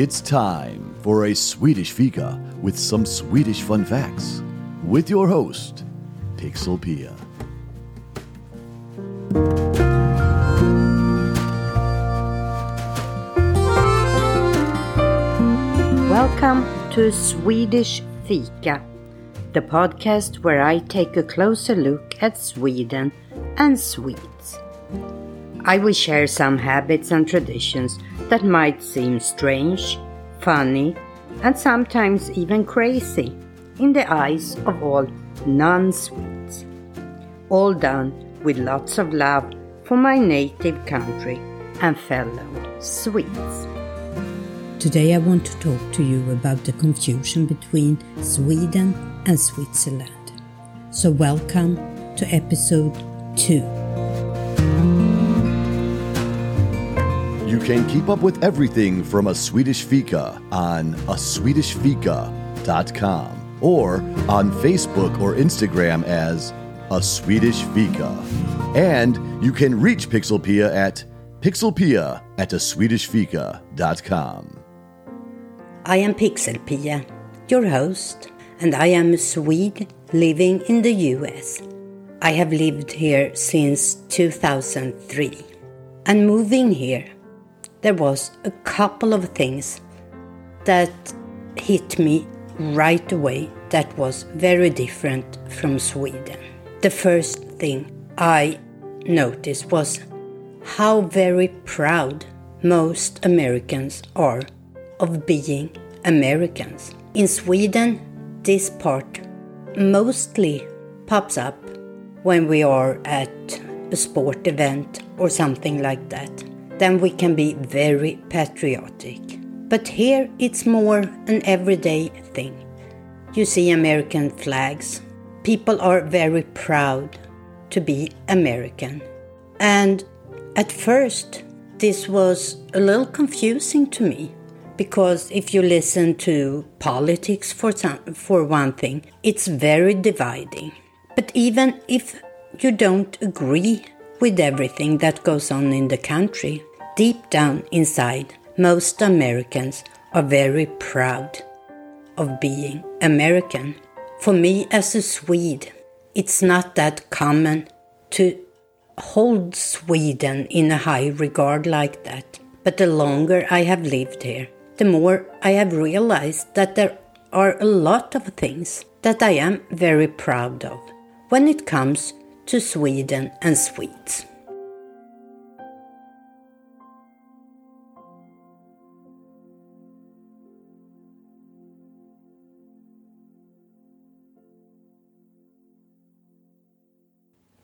It's time for a Swedish fika with some Swedish fun facts with your host, Pixel Pia. Welcome to Swedish Fika, the podcast where I take a closer look at Sweden and Swedes. I will share some habits and traditions that might seem strange, funny, and sometimes even crazy in the eyes of all non Swedes. All done with lots of love for my native country and fellow Swedes. Today I want to talk to you about the confusion between Sweden and Switzerland. So, welcome to episode 2. You can keep up with everything from a Swedish fika on a swedishfika.com or on Facebook or Instagram as a Swedish fika. And you can reach Pixelpia at pixelpia at a swedishfika.com. I am Pixel Pia, your host, and I am a Swede living in the US. I have lived here since 2003. And moving here, there was a couple of things that hit me right away that was very different from Sweden. The first thing I noticed was how very proud most Americans are of being Americans. In Sweden, this part mostly pops up when we are at a sport event or something like that. Then we can be very patriotic. But here it's more an everyday thing. You see American flags. People are very proud to be American. And at first, this was a little confusing to me because if you listen to politics for some, for one thing, it's very dividing. But even if you don't agree with everything that goes on in the country, deep down inside, most Americans are very proud of being American. For me as a Swede, it's not that common to hold Sweden in a high regard like that. But the longer I have lived here, the more I have realized that there are a lot of things that I am very proud of when it comes to Sweden and Swedes.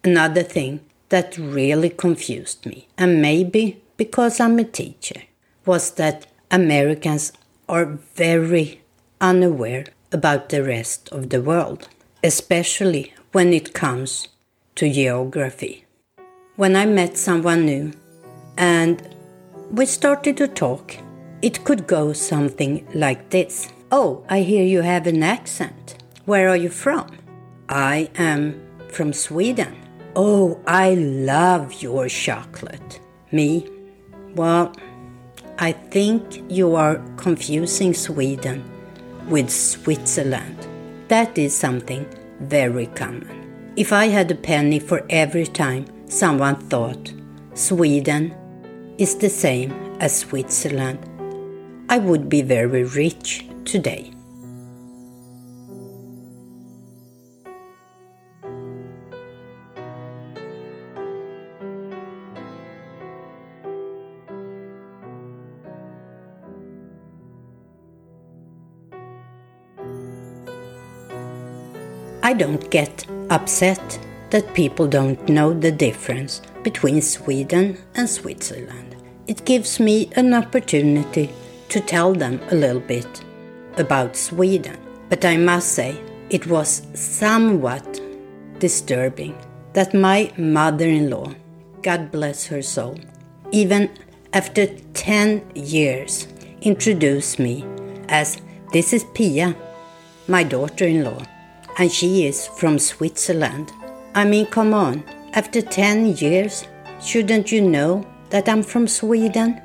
Another thing that really confused me, and maybe because I'm a teacher, was that Americans are very unaware about the rest of the world, especially when it comes to geography. When I met someone new and we started to talk, it could go something like this Oh, I hear you have an accent. Where are you from? I am from Sweden. Oh, I love your chocolate. Me? Well, I think you are confusing Sweden with Switzerland. That is something very common. If I had a penny for every time someone thought Sweden is the same as Switzerland, I would be very rich today. I don't get upset that people don't know the difference between Sweden and Switzerland. It gives me an opportunity to tell them a little bit about Sweden. But I must say, it was somewhat disturbing that my mother in law, God bless her soul, even after 10 years, introduced me as this is Pia, my daughter in law and she is from Switzerland. I mean, come on, after 10 years, shouldn't you know that I'm from Sweden?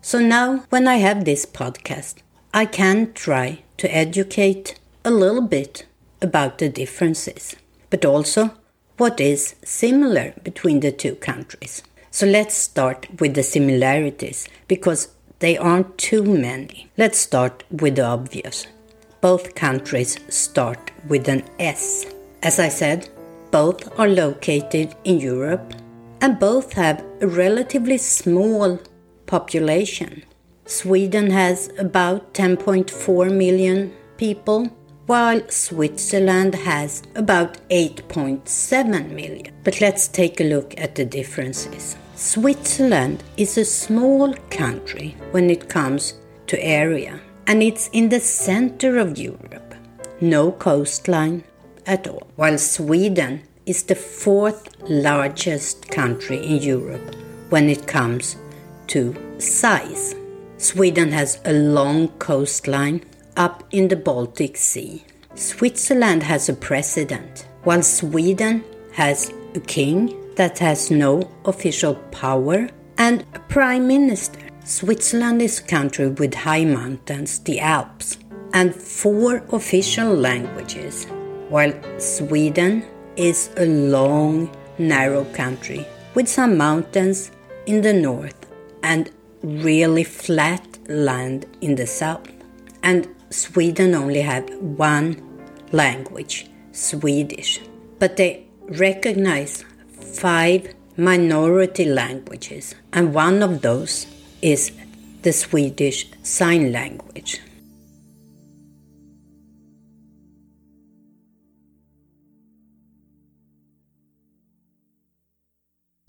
So now, when I have this podcast, I can try to educate a little bit about the differences, but also what is similar between the two countries. So let's start with the similarities because they aren't too many. Let's start with the obvious. Both countries start with an S. As I said, both are located in Europe and both have a relatively small population. Sweden has about 10.4 million people, while Switzerland has about 8.7 million. But let's take a look at the differences. Switzerland is a small country when it comes to area, and it's in the center of Europe. No coastline at all, while Sweden is the fourth largest country in Europe when it comes to size. Sweden has a long coastline up in the Baltic Sea. Switzerland has a president, while Sweden has a king that has no official power and a prime minister. Switzerland is a country with high mountains, the Alps, and four official languages, while Sweden is a long, narrow country with some mountains in the north and really flat land in the south. And Sweden only have one language, Swedish, but they recognize five minority languages, and one of those is the Swedish Sign Language.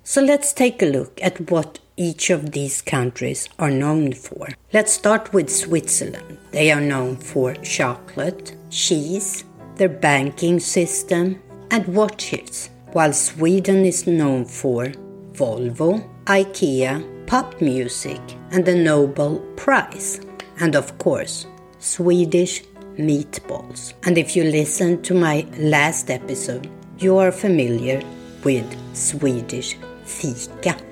So let's take a look at what each of these countries are known for. Let's start with Switzerland. They are known for chocolate, cheese, their banking system, and watches, while Sweden is known for Volvo, IKEA, pop music, and the Nobel Prize, and of course, Swedish meatballs. And if you listen to my last episode, you are familiar with Swedish fika.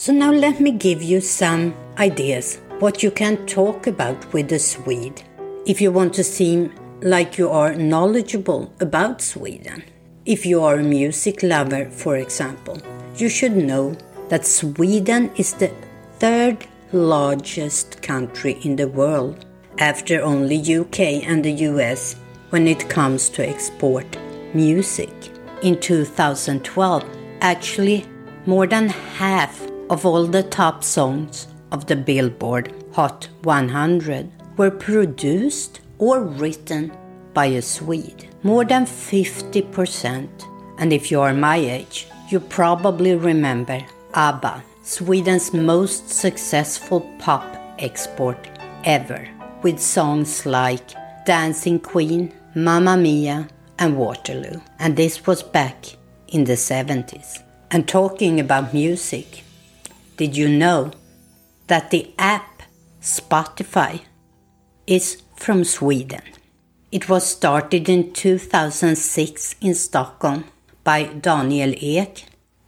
So now let me give you some ideas what you can talk about with a Swede if you want to seem like you are knowledgeable about Sweden. If you are a music lover, for example, you should know that Sweden is the third largest country in the world after only UK and the US when it comes to export music. In 2012, actually more than half of all the top songs of the Billboard Hot 100 were produced or written by a Swede. More than 50%. And if you are my age, you probably remember ABBA, Sweden's most successful pop export ever, with songs like Dancing Queen, Mamma Mia, and Waterloo. And this was back in the 70s. And talking about music, did you know that the app Spotify is from Sweden? It was started in 2006 in Stockholm by Daniel Ek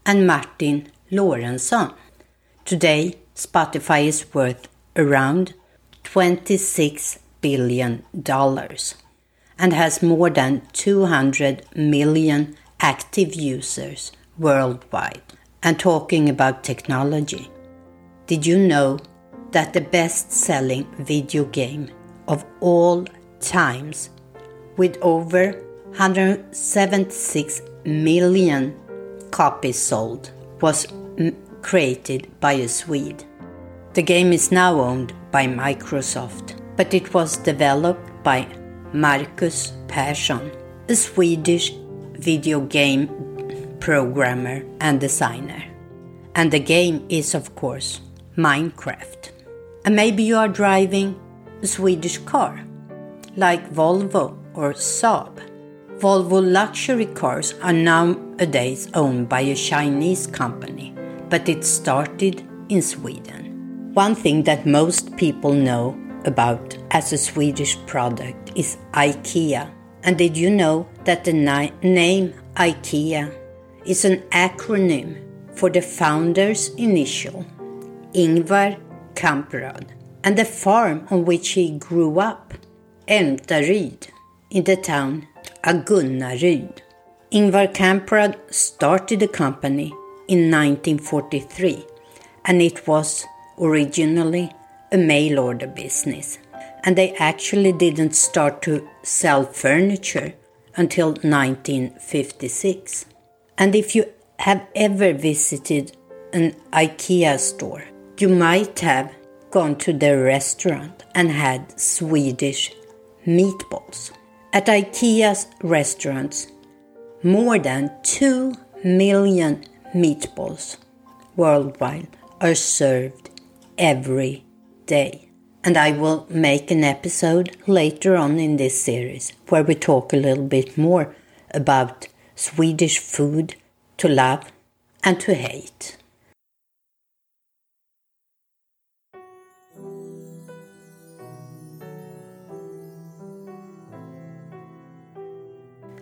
and Martin Lorentzon. Today, Spotify is worth around $26 billion and has more than 200 million active users worldwide. And talking about technology, did you know that the best selling video game of all times, with over 176 million copies sold was created by a Swede. The game is now owned by Microsoft, but it was developed by Markus Persson, a Swedish video game programmer and designer. And the game is, of course, Minecraft. And maybe you are driving a Swedish car, like Volvo or Saab. Volvo luxury cars are nowadays owned by a Chinese company, but it started in Sweden. One thing that most people know about as a Swedish product is IKEA. And did you know that the name IKEA is an acronym for the founder's initial, Ingvar Kamprad, and the farm on which he grew up, Älmtaryd, in the town Agunnaryd. Ingvar Kamprad started the company in 1943 and it was originally a mail order business. And they actually didn't start to sell furniture until 1956. And if you have ever visited an IKEA store, you might have gone to their restaurant and had Swedish meatballs. At IKEA's restaurants, more than 2 million meatballs worldwide are served every day. And I will make an episode later on in this series where we talk a little bit more about Swedish food to love and to hate.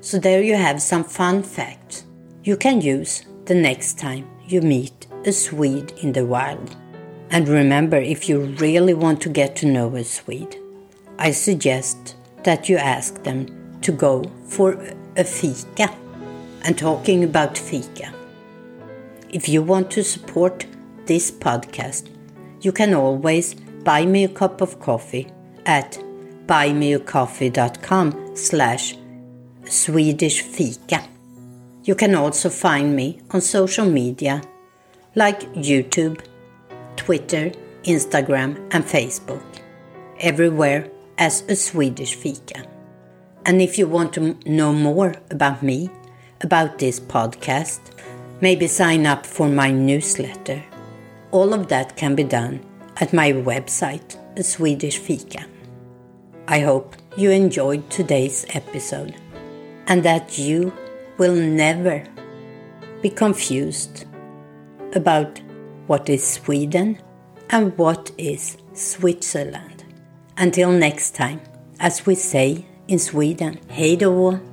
So there you have some fun facts you can use the next time you meet a Swede in the wild. And remember, if you really want to get to know a Swede, I suggest that you ask them to go for a fika. And talking about fika, if you want to support this podcast, you can always buy me a cup of coffee at buymeacoffee.com slash Swedish fika. You can also find me on social media like YouTube, Twitter, Instagram, and Facebook, everywhere as a Swedish fika. And if you want to know more about me, about this podcast, maybe sign up for my newsletter. All of that can be done at my website, Swedish fika. I hope you enjoyed today's episode and that you will never be confused about what is Sweden and what is Switzerland. Until next time, as we say in Sweden, hej då!